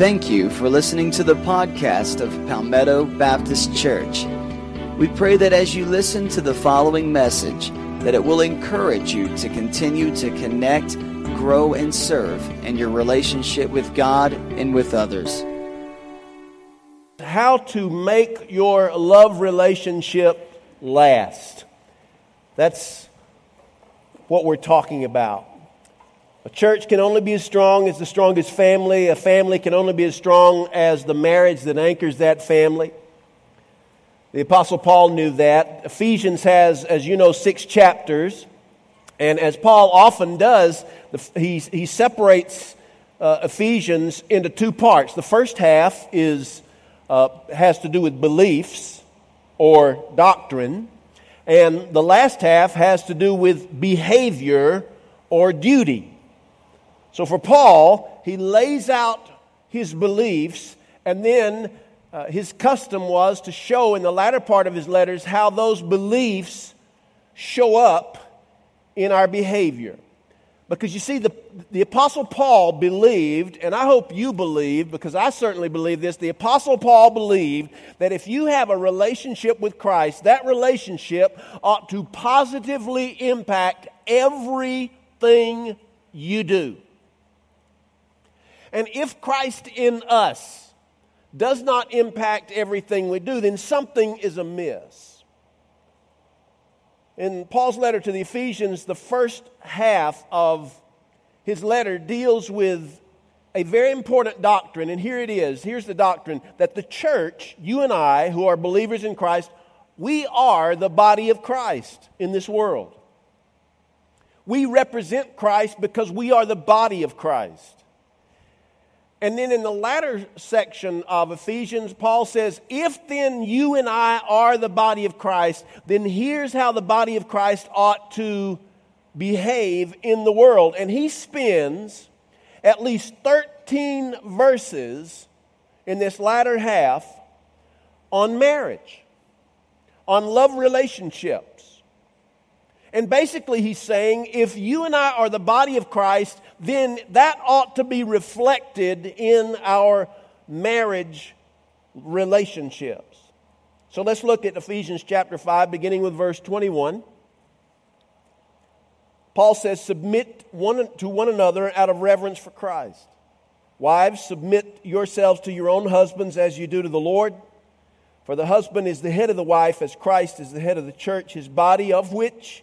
Thank you for listening to the podcast of Palmetto Baptist Church. We pray that as you listen to the following message, that it will encourage you to continue to connect, grow, and serve in your relationship with God and with others. How to make your love relationship last. That's what we're talking about. A church can only be as strong as the strongest family. A family can only be as strong as the marriage that anchors that family. The Apostle Paul knew that. Ephesians has, as you know, six chapters. And as Paul often does, he, he separates uh, Ephesians into two parts. The first half is, uh, has to do with beliefs or doctrine, and the last half has to do with behavior or duty. So for Paul, he lays out his beliefs, and then uh, his custom was to show in the latter part of his letters how those beliefs show up in our behavior. Because you see, the, the Apostle Paul believed, and I hope you believe, because I certainly believe this. The Apostle Paul believed that if you have a relationship with Christ, that relationship ought to positively impact everything you do. And if Christ in us does not impact everything we do, then something is amiss. In Paul's letter to the Ephesians, the first half of his letter deals with a very important doctrine, and here it is. Here's the doctrine that the church, you and I, who are believers in Christ, we are the body of Christ in this world. We represent Christ because we are the body of Christ. And then in the latter section of Ephesians, Paul says, If then you and I are the body of Christ, then here's how the body of Christ ought to behave in the world. And he spends at least 13 verses in this latter half on marriage, on love relationship and basically, he's saying if you and I are the body of Christ, then that ought to be reflected in our marriage relationships. So let's look at Ephesians chapter 5, beginning with verse 21. Paul says, Submit one to one another out of reverence for Christ. Wives, submit yourselves to your own husbands as you do to the Lord. For the husband is the head of the wife, as Christ is the head of the church, his body, of which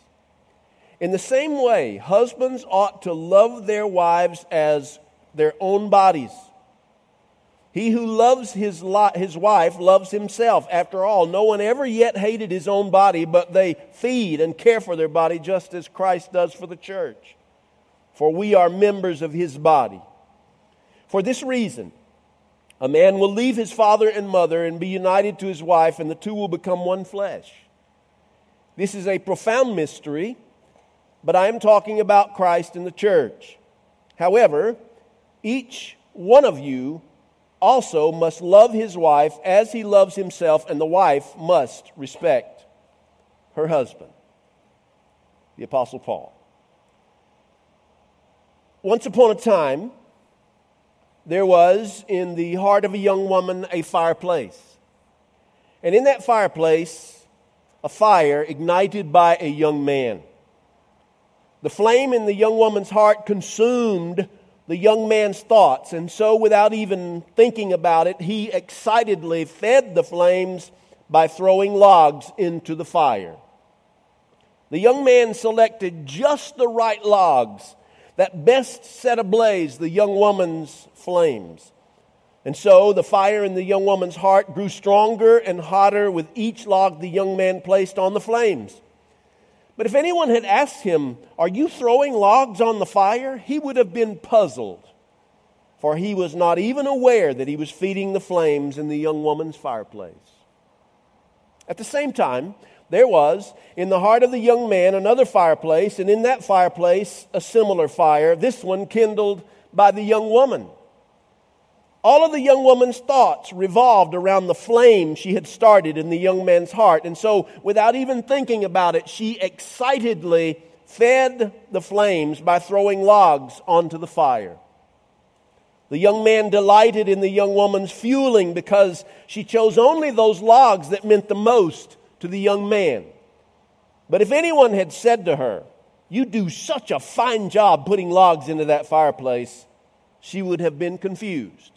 In the same way, husbands ought to love their wives as their own bodies. He who loves his, li- his wife loves himself. After all, no one ever yet hated his own body, but they feed and care for their body just as Christ does for the church. For we are members of his body. For this reason, a man will leave his father and mother and be united to his wife, and the two will become one flesh. This is a profound mystery but I am talking about Christ and the church. However, each one of you also must love his wife as he loves himself, and the wife must respect her husband. The Apostle Paul. Once upon a time, there was in the heart of a young woman a fireplace. And in that fireplace, a fire ignited by a young man. The flame in the young woman's heart consumed the young man's thoughts, and so without even thinking about it, he excitedly fed the flames by throwing logs into the fire. The young man selected just the right logs that best set ablaze the young woman's flames. And so the fire in the young woman's heart grew stronger and hotter with each log the young man placed on the flames. But if anyone had asked him, Are you throwing logs on the fire? he would have been puzzled. for he was not even aware that he was feeding the flames in the young woman's fireplace. At the same time, there was in the heart of the young man another fireplace, and in that fireplace a similar fire, this one kindled by the young woman. All of the young woman's thoughts revolved around the flame she had started in the young man's heart. And so, without even thinking about it, she excitedly fed the flames by throwing logs onto the fire. The young man delighted in the young woman's fueling because she chose only those logs that meant the most to the young man. But if anyone had said to her, You do such a fine job putting logs into that fireplace, she would have been confused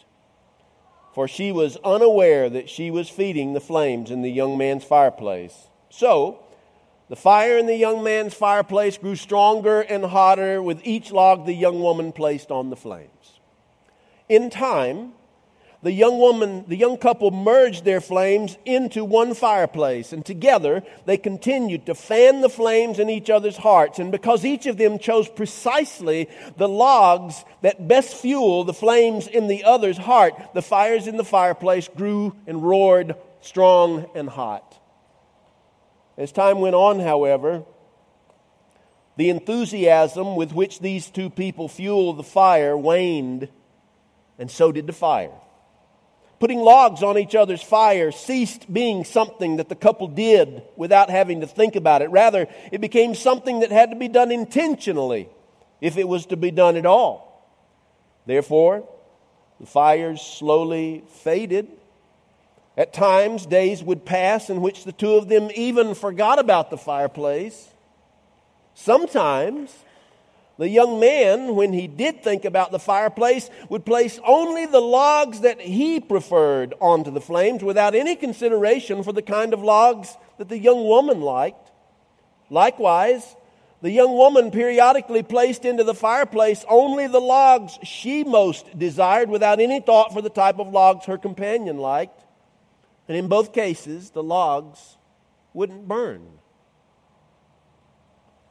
for she was unaware that she was feeding the flames in the young man's fireplace. So, the fire in the young man's fireplace grew stronger and hotter with each log the young woman placed on the flames. In time, the young woman, the young couple merged their flames into one fireplace, and together they continued to fan the flames in each other's hearts. And because each of them chose precisely the logs that best fuel the flames in the other's heart, the fires in the fireplace grew and roared strong and hot. As time went on, however, the enthusiasm with which these two people fueled the fire waned, and so did the fire. Putting logs on each other's fire ceased being something that the couple did without having to think about it. Rather, it became something that had to be done intentionally if it was to be done at all. Therefore, the fires slowly faded. At times, days would pass in which the two of them even forgot about the fireplace. Sometimes, the young man, when he did think about the fireplace, would place only the logs that he preferred onto the flames without any consideration for the kind of logs that the young woman liked. Likewise, the young woman periodically placed into the fireplace only the logs she most desired without any thought for the type of logs her companion liked. And in both cases, the logs wouldn't burn.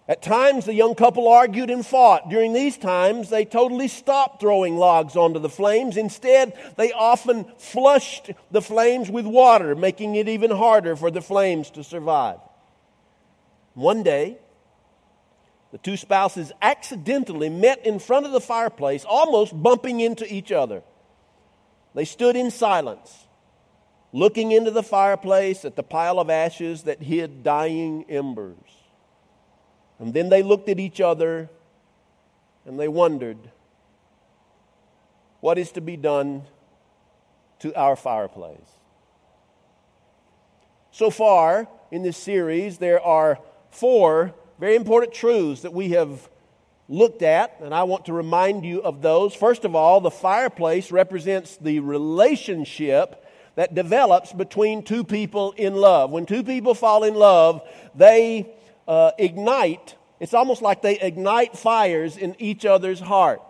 At times, the young couple argued and fought. During these times, they totally stopped throwing logs onto the flames. Instead, they often flushed the flames with water, making it even harder for the flames to survive. One day, the two spouses accidentally met in front of the fireplace, almost bumping into each other. They stood in silence, looking into the fireplace at the pile of ashes that hid dying embers. And then they looked at each other and they wondered what is to be done to our fireplace. So far in this series, there are four very important truths that we have looked at, and I want to remind you of those. First of all, the fireplace represents the relationship that develops between two people in love. When two people fall in love, they uh, ignite, it's almost like they ignite fires in each other's heart.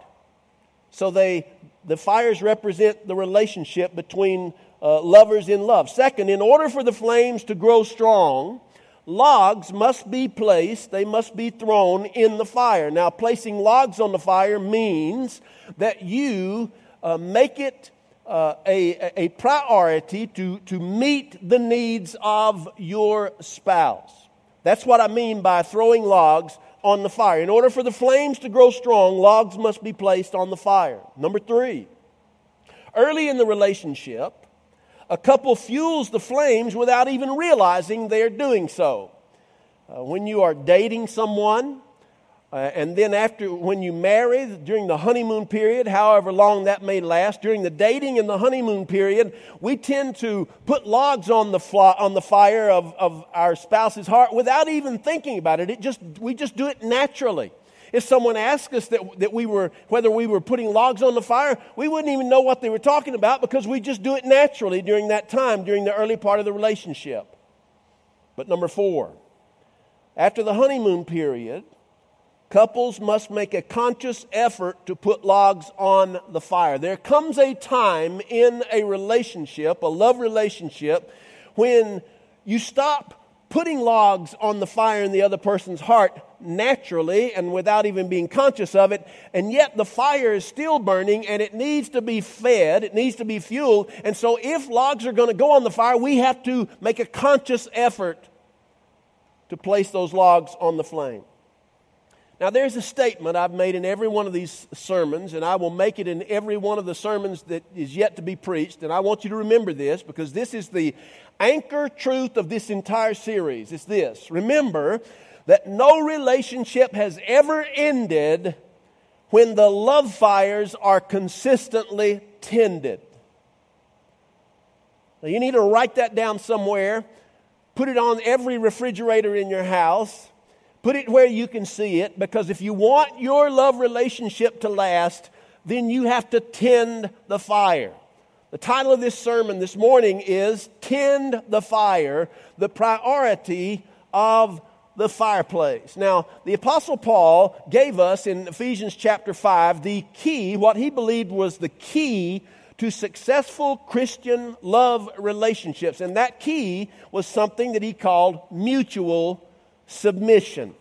So they, the fires represent the relationship between uh, lovers in love. Second, in order for the flames to grow strong, logs must be placed, they must be thrown in the fire. Now, placing logs on the fire means that you uh, make it uh, a, a priority to, to meet the needs of your spouse. That's what I mean by throwing logs on the fire. In order for the flames to grow strong, logs must be placed on the fire. Number three, early in the relationship, a couple fuels the flames without even realizing they're doing so. Uh, when you are dating someone, uh, and then after, when you marry, during the honeymoon period, however long that may last, during the dating and the honeymoon period, we tend to put logs on the, on the fire of, of our spouse's heart without even thinking about it. It just, we just do it naturally. If someone asked us that, that we were, whether we were putting logs on the fire, we wouldn't even know what they were talking about because we just do it naturally during that time, during the early part of the relationship. But number four, after the honeymoon period, Couples must make a conscious effort to put logs on the fire. There comes a time in a relationship, a love relationship, when you stop putting logs on the fire in the other person's heart naturally and without even being conscious of it, and yet the fire is still burning and it needs to be fed, it needs to be fueled. And so, if logs are going to go on the fire, we have to make a conscious effort to place those logs on the flame. Now, there's a statement I've made in every one of these sermons, and I will make it in every one of the sermons that is yet to be preached. And I want you to remember this because this is the anchor truth of this entire series. It's this remember that no relationship has ever ended when the love fires are consistently tended. Now, you need to write that down somewhere, put it on every refrigerator in your house Put it where you can see it because if you want your love relationship to last, then you have to tend the fire. The title of this sermon this morning is Tend the Fire, the priority of the fireplace. Now, the Apostle Paul gave us in Ephesians chapter 5 the key, what he believed was the key to successful Christian love relationships. And that key was something that he called mutual submission.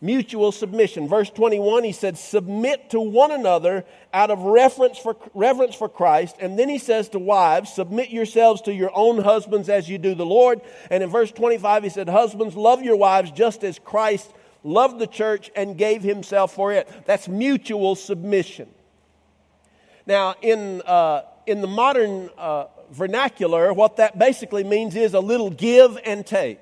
Mutual submission. Verse 21, he said, Submit to one another out of reverence for, reverence for Christ. And then he says to wives, Submit yourselves to your own husbands as you do the Lord. And in verse 25, he said, Husbands, love your wives just as Christ loved the church and gave himself for it. That's mutual submission. Now, in, uh, in the modern uh, vernacular, what that basically means is a little give and take.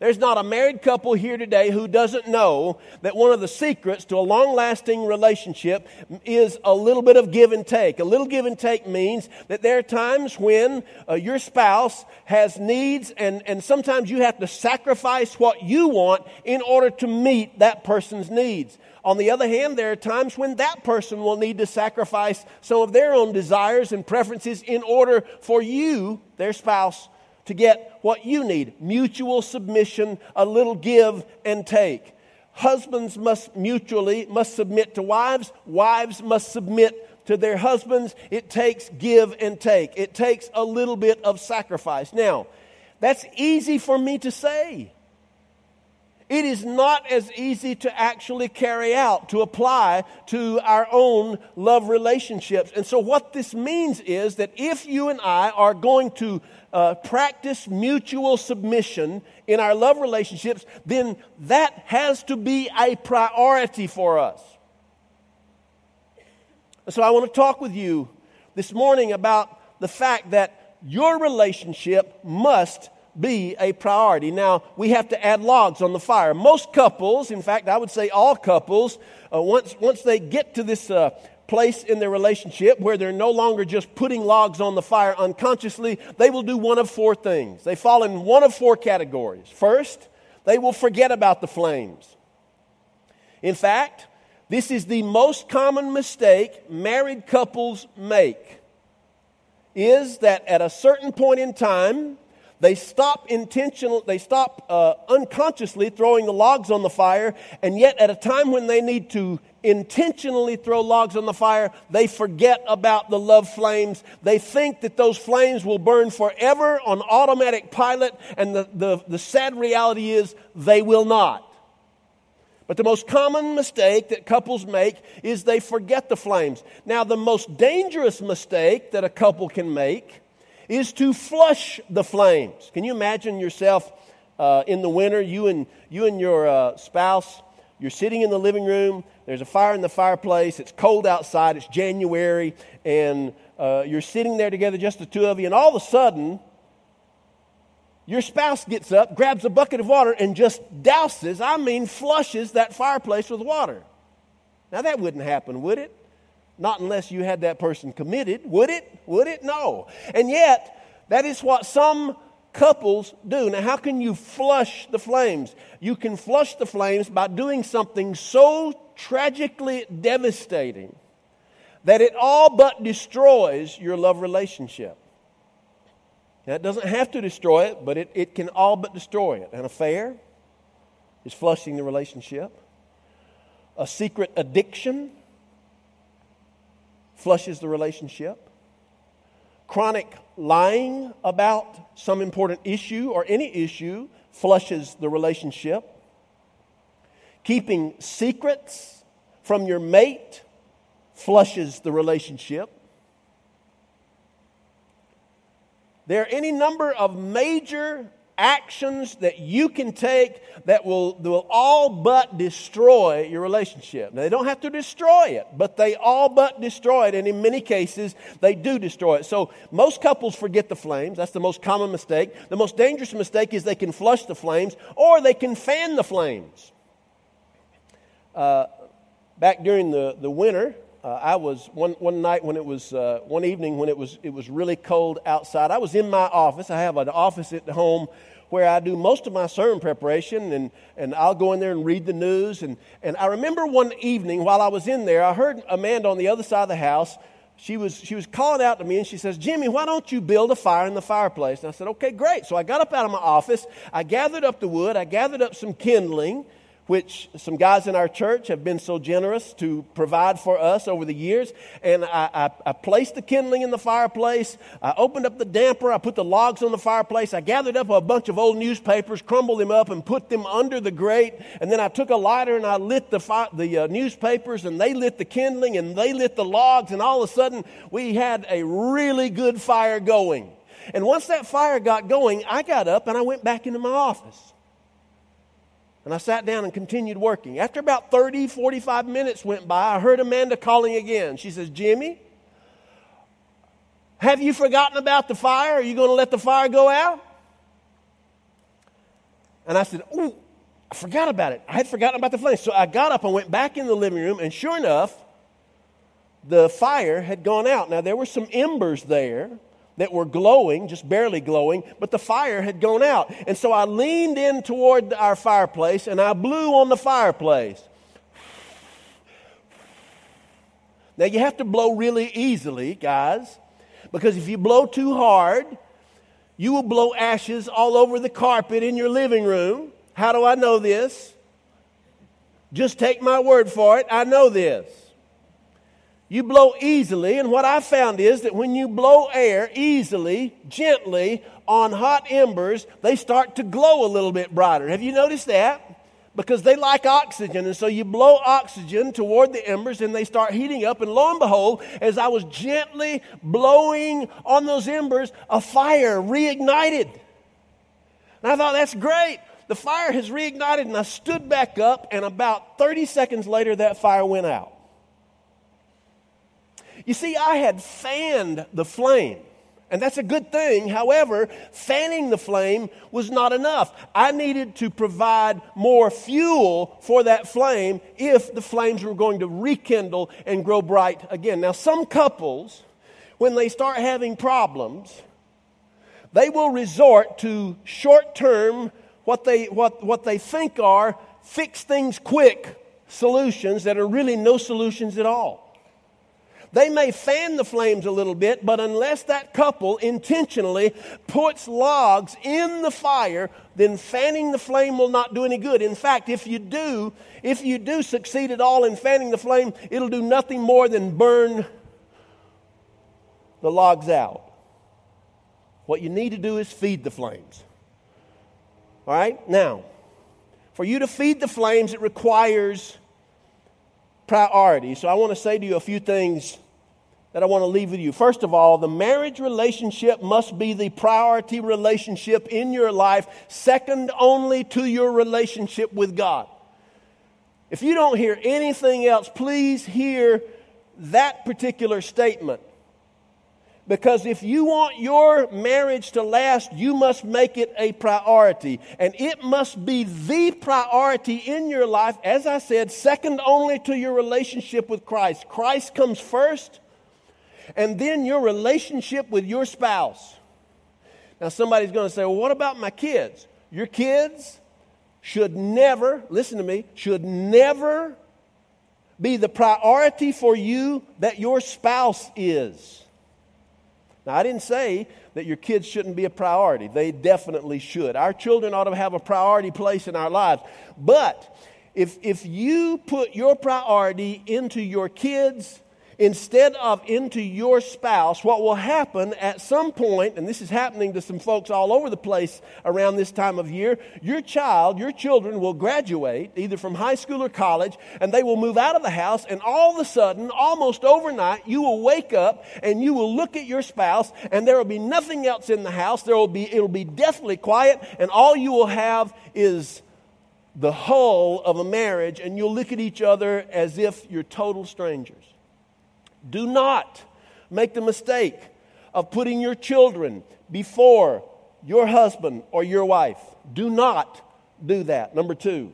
There's not a married couple here today who doesn't know that one of the secrets to a long lasting relationship is a little bit of give and take. A little give and take means that there are times when uh, your spouse has needs, and, and sometimes you have to sacrifice what you want in order to meet that person's needs. On the other hand, there are times when that person will need to sacrifice some of their own desires and preferences in order for you, their spouse, to get what you need mutual submission, a little give and take. Husbands must mutually must submit to wives, wives must submit to their husbands. It takes give and take. It takes a little bit of sacrifice. Now, that's easy for me to say. It is not as easy to actually carry out, to apply to our own love relationships. And so, what this means is that if you and I are going to uh, practice mutual submission in our love relationships, then that has to be a priority for us. So I want to talk with you this morning about the fact that your relationship must be a priority. Now, we have to add logs on the fire. Most couples, in fact, I would say all couples, uh, once, once they get to this uh, place in their relationship where they're no longer just putting logs on the fire unconsciously, they will do one of four things. They fall in one of four categories. First, they will forget about the flames. In fact, this is the most common mistake married couples make is that at a certain point in time they stop intentional they stop uh, unconsciously throwing the logs on the fire and yet at a time when they need to intentionally throw logs on the fire, they forget about the love flames. They think that those flames will burn forever on automatic pilot, and the, the, the sad reality is they will not. But the most common mistake that couples make is they forget the flames. Now, the most dangerous mistake that a couple can make is to flush the flames. Can you imagine yourself uh, in the winter, you and, you and your uh, spouse, you're sitting in the living room, there's a fire in the fireplace. It's cold outside. It's January. And uh, you're sitting there together, just the two of you. And all of a sudden, your spouse gets up, grabs a bucket of water, and just douses, I mean, flushes that fireplace with water. Now, that wouldn't happen, would it? Not unless you had that person committed. Would it? Would it? No. And yet, that is what some couples do. Now, how can you flush the flames? You can flush the flames by doing something so tragically devastating that it all but destroys your love relationship. Now, it doesn't have to destroy it, but it, it can all but destroy it. An affair is flushing the relationship, a secret addiction flushes the relationship chronic lying about some important issue or any issue flushes the relationship. Keeping secrets from your mate flushes the relationship. There are any number of major actions that you can take that will, that will all but destroy your relationship. Now, they don't have to destroy it, but they all but destroy it, and in many cases, they do destroy it. So, most couples forget the flames. That's the most common mistake. The most dangerous mistake is they can flush the flames or they can fan the flames. Uh, back during the, the winter, uh, I was one, one night when it was uh, one evening when it was it was really cold outside. I was in my office. I have an office at home where I do most of my sermon preparation, and, and I'll go in there and read the news. And, and I remember one evening while I was in there, I heard Amanda on the other side of the house. She was, she was calling out to me and she says, Jimmy, why don't you build a fire in the fireplace? And I said, okay, great. So I got up out of my office. I gathered up the wood. I gathered up some kindling which some guys in our church have been so generous to provide for us over the years. And I, I, I, placed the kindling in the fireplace. I opened up the damper. I put the logs on the fireplace. I gathered up a bunch of old newspapers, crumbled them up, and put them under the grate. And then I took a lighter and I lit the, fi- the uh, newspapers, and they lit the kindling, and they lit the logs. And all of a sudden, we had a really good fire going. And once that fire got going, I got up and I went back into my office. And I sat down and continued working. After about 30, 45 minutes went by, I heard Amanda calling again. She says, Jimmy, have you forgotten about the fire? Are you going to let the fire go out? And I said, Oh, I forgot about it. I had forgotten about the flame. So I got up and went back in the living room, and sure enough, the fire had gone out. Now, there were some embers there, that were glowing, just barely glowing, but the fire had gone out. And so I leaned in toward our fireplace and I blew on the fireplace. Now you have to blow really easily, guys, because if you blow too hard, you will blow ashes all over the carpet in your living room. How do I know this? Just take my word for it. I know this. You blow easily, and what I found is that when you blow air easily, gently, on hot embers, they start to glow a little bit brighter. Have you noticed that? Because they like oxygen, and so you blow oxygen toward the embers and they start heating up. And lo and behold, as I was gently blowing on those embers, a fire reignited. And I thought, that's great. The fire has reignited, and I stood back up, and about 30 seconds later, that fire went out. You see, I had fanned the flame. And that's a good thing. However, fanning the flame was not enough. I needed to provide more fuel for that flame if the flames were going to rekindle and grow bright again. Now, some couples, when they start having problems, they will resort to short term, what they, what, what they think are fix things quick solutions that are really no solutions at all. They may fan the flames a little bit, but unless that couple intentionally puts logs in the fire, then fanning the flame will not do any good. In fact, if you do, if you do succeed at all in fanning the flame, it'll do nothing more than burn the logs out. What you need to do is feed the flames. All right? Now, for you to feed the flames, it requires priority. So I want to say to you a few things that I want to leave with you. First of all, the marriage relationship must be the priority relationship in your life, second only to your relationship with God. If you don't hear anything else, please hear that particular statement. Because if you want your marriage to last, you must make it a priority. And it must be the priority in your life, as I said, second only to your relationship with Christ. Christ comes first, and then your relationship with your spouse. Now, somebody's going to say, well, what about my kids? Your kids should never, listen to me, should never be the priority for you that your spouse is. Now, I didn't say that your kids shouldn't be a priority. They definitely should. Our children ought to have a priority place in our lives. But if, if you put your priority into your kids instead of into your spouse, what will happen at some point, and this is happening to some folks all over the place around this time of year, your child, your children will graduate either from high school or college, and they will move out of the house, and all of a sudden, almost overnight, you will wake up and you will look at your spouse, and there will be nothing else in the house. There will be, it'll be deathly quiet, and all you will have is the hull of a marriage, and you'll look at each other as if you're total strangers. Do not make the mistake of putting your children before your husband or your wife. Do not do that. Number two,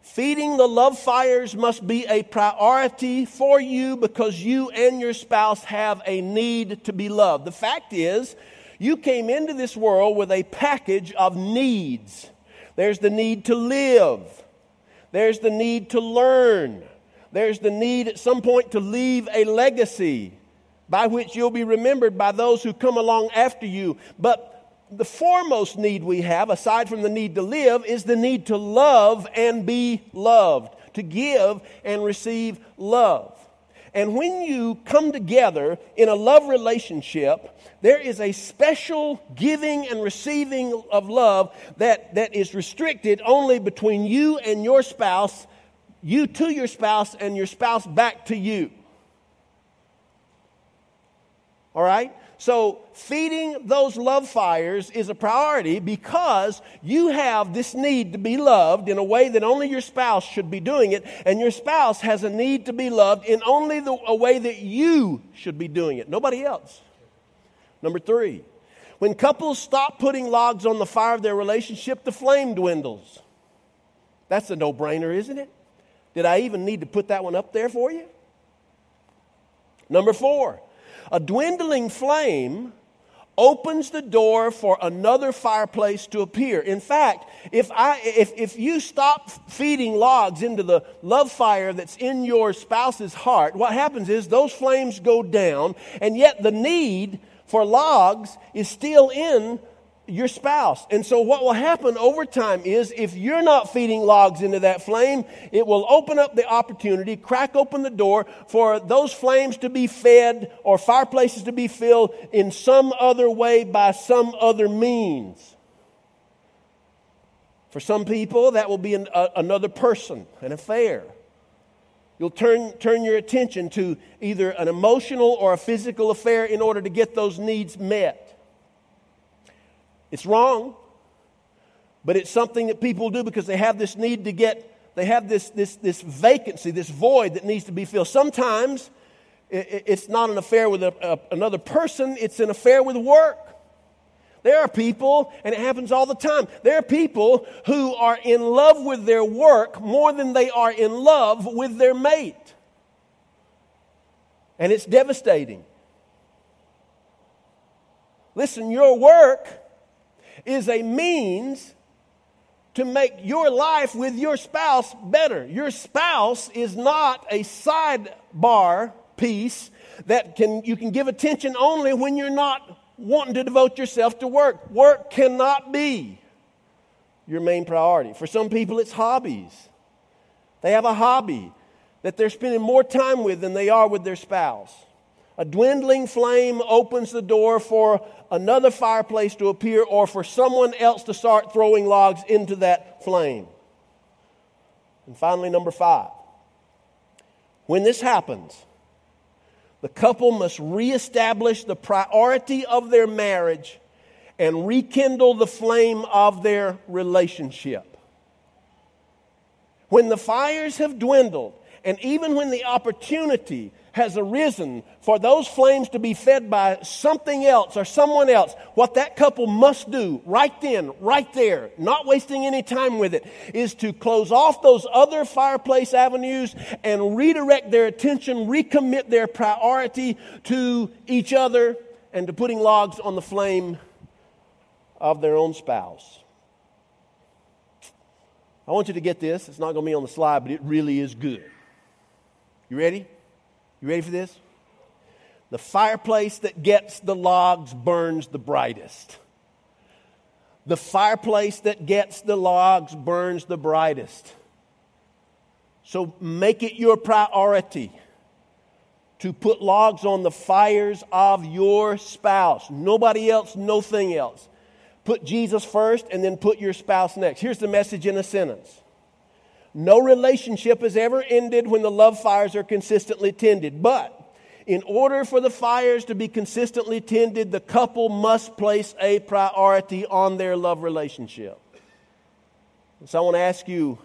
feeding the love fires must be a priority for you because you and your spouse have a need to be loved. The fact is, you came into this world with a package of needs. There's the need to live, there's the need to learn, there's the need at some point to leave a legacy by which you'll be remembered by those who come along after you. But the foremost need we have, aside from the need to live, is the need to love and be loved, to give and receive love. And when you come together in a love relationship, there is a special giving and receiving of love that, that is restricted only between you and your spouse you to your spouse and your spouse back to you. All right? So, feeding those love fires is a priority because you have this need to be loved in a way that only your spouse should be doing it, and your spouse has a need to be loved in only the, a way that you should be doing it, nobody else. Number three, when couples stop putting logs on the fire of their relationship, the flame dwindles. That's a no brainer, isn't it? Did I even need to put that one up there for you? Number four, a dwindling flame opens the door for another fireplace to appear. In fact, if, I, if, if you stop feeding logs into the love fire that's in your spouse's heart, what happens is those flames go down, and yet the need for logs is still in your spouse. And so, what will happen over time is if you're not feeding logs into that flame, it will open up the opportunity, crack open the door for those flames to be fed or fireplaces to be filled in some other way by some other means. For some people, that will be an, a, another person, an affair. You'll turn, turn your attention to either an emotional or a physical affair in order to get those needs met. It's wrong, but it's something that people do because they have this need to get, they have this, this, this vacancy, this void that needs to be filled. Sometimes it's not an affair with a, a, another person, it's an affair with work. There are people, and it happens all the time, there are people who are in love with their work more than they are in love with their mate. And it's devastating. Listen, your work is a means to make your life with your spouse better. Your spouse is not a sidebar piece that can you can give attention only when you're not wanting to devote yourself to work. Work cannot be your main priority. For some people it's hobbies. They have a hobby that they're spending more time with than they are with their spouse. A dwindling flame opens the door for another fireplace to appear or for someone else to start throwing logs into that flame. And finally, number five. When this happens, the couple must reestablish the priority of their marriage and rekindle the flame of their relationship. When the fires have dwindled, and even when the opportunity has arisen for those flames to be fed by something else or someone else, what that couple must do right then, right there, not wasting any time with it, is to close off those other fireplace avenues and redirect their attention, recommit their priority to each other and to putting logs on the flame of their own spouse. I want you to get this. It's not going to be on the slide, but it really is good. You ready? You ready for this? The fireplace that gets the logs burns the brightest. The fireplace that gets the logs burns the brightest. So make it your priority to put logs on the fires of your spouse. Nobody else, nothing else. Put Jesus first and then put your spouse next. Here's the message in a sentence No relationship is ever ended when the love fires are consistently tended. But in order for the fires to be consistently tended, the couple must place a priority on their love relationship. So I want to ask you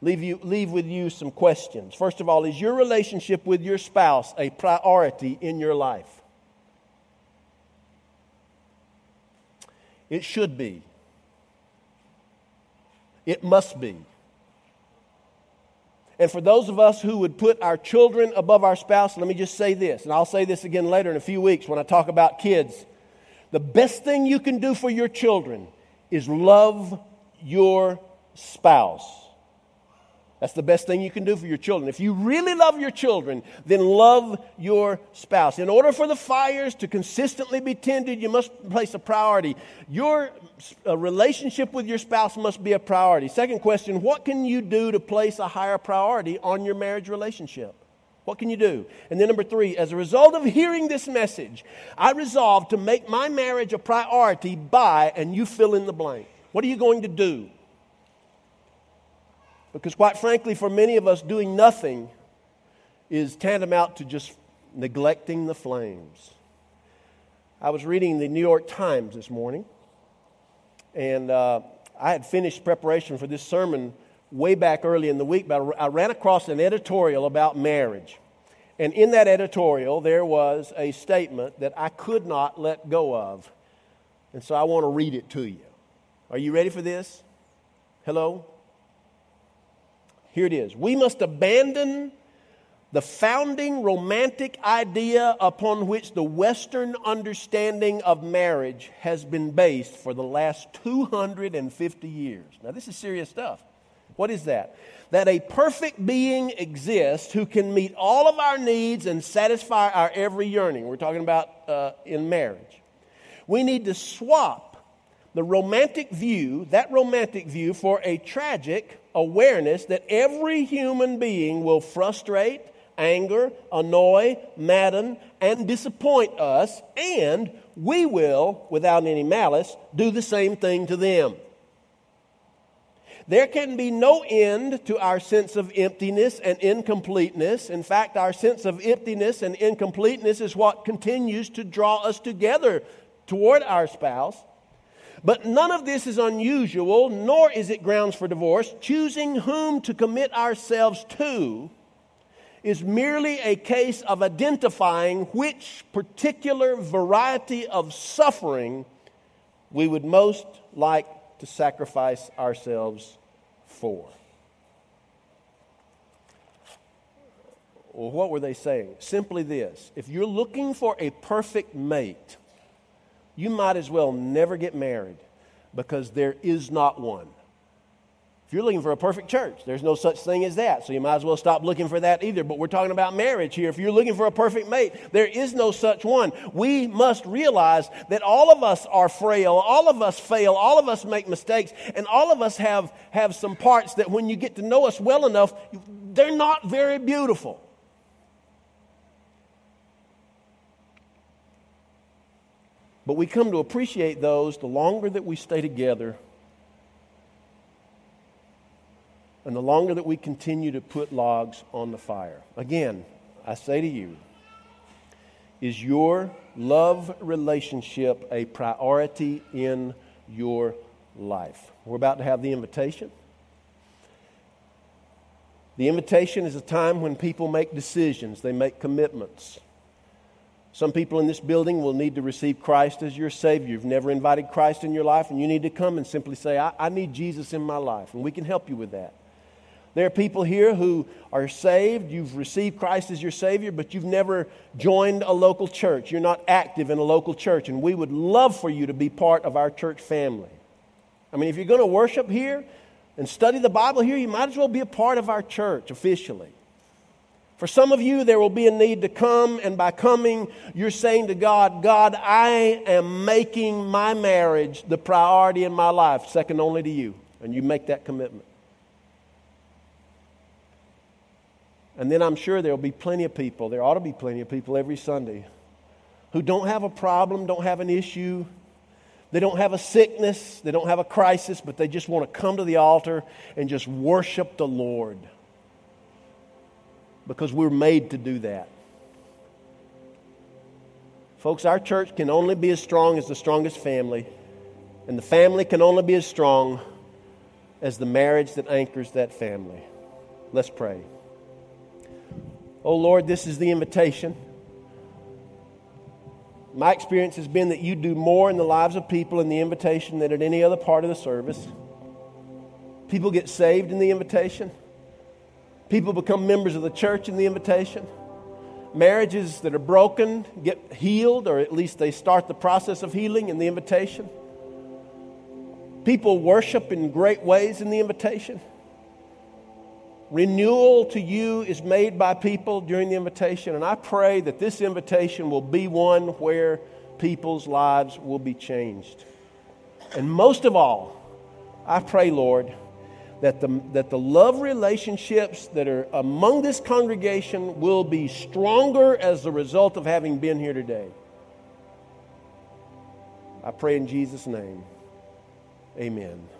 leave, you, leave with you some questions. First of all, is your relationship with your spouse a priority in your life? It should be. It must be. And for those of us who would put our children above our spouse, let me just say this, and I'll say this again later in a few weeks when I talk about kids. The best thing you can do for your children is love your spouse. That's the best thing you can do for your children. If you really love your children, then love your spouse. In order for the fires to consistently be tended, you must place a priority. Your uh, relationship with your spouse must be a priority. Second question What can you do to place a higher priority on your marriage relationship? What can you do? And then, number three, as a result of hearing this message, I resolved to make my marriage a priority by, and you fill in the blank. What are you going to do? Because, quite frankly, for many of us, doing nothing is tantamount to just neglecting the flames. I was reading the New York Times this morning, and uh, I had finished preparation for this sermon way back early in the week, but I ran across an editorial about marriage. And in that editorial, there was a statement that I could not let go of. And so I want to read it to you. Are you ready for this? Hello? Here it is. We must abandon the founding romantic idea upon which the Western understanding of marriage has been based for the last 250 years. Now, this is serious stuff. What is that? That a perfect being exists who can meet all of our needs and satisfy our every yearning. We're talking about uh, in marriage. We need to swap the romantic view, that romantic view, for a tragic awareness that every human being will frustrate, anger, annoy, madden, and disappoint us, and we will, without any malice, do the same thing to them. There can be no end to our sense of emptiness and incompleteness. In fact, our sense of emptiness and incompleteness is what continues to draw us together toward our spouse. But none of this is unusual, nor is it grounds for divorce. Choosing whom to commit ourselves to is merely a case of identifying which particular variety of suffering we would most like to sacrifice ourselves for. Well, what were they saying? Simply this if you're looking for a perfect mate, you might as well never get married because there is not one. If you're looking for a perfect church, there's no such thing as that. So you might as well stop looking for that either. But we're talking about marriage here. If you're looking for a perfect mate, there is no such one. We must realize that all of us are frail, all of us fail, all of us make mistakes, and all of us have, have some parts that when you get to know us well enough, they're not very beautiful. But we come to appreciate those the longer that we stay together and the longer that we continue to put logs on the fire. Again, I say to you, is your love relationship a priority in your life? We're about to have the invitation. The invitation is a time when people make decisions, they make commitments. Some people in this building will need to receive Christ as your Savior. You've never invited Christ in your life, and you need to come and simply say, I, I, need Jesus in my life, and we can help you with that. There are people here who are saved. You've received Christ as your Savior, but you've never joined a local church. You're not active in a local church, and we would love for you to be part of our church family. I mean, if you're going to worship here and study the Bible here, you might as well be a part of our church officially. For some of you, there will be a need to come, and by coming, you're saying to God, God, I am making my marriage the priority in my life, second only to you. And you make that commitment. And then I'm sure there'll be plenty of people, there ought to be plenty of people every Sunday, who don't have a problem, don't have an issue, they don't have a sickness, they don't have a crisis, but they just want to come to the altar and just worship the Lord. Because we're made to do that. Folks, our church can only be as strong as the strongest family, and the family can only be as strong as the marriage that anchors that family. Let's pray. Oh Lord, this is the invitation. My experience has been that you do more in the lives of people in the invitation than at any other part of the service. People get saved in the invitation. People become members of the church in the invitation. Marriages that are broken get healed, or at least they start the process of healing in the invitation. People worship in great ways in the invitation. Renewal to you is made by people during the invitation, and I pray that this invitation will be one where people's lives will be changed. And most of all, I pray, Lord, that the, that the love relationships that are among this congregation will be stronger as a result of having been here today. I pray in Jesus' name. Amen.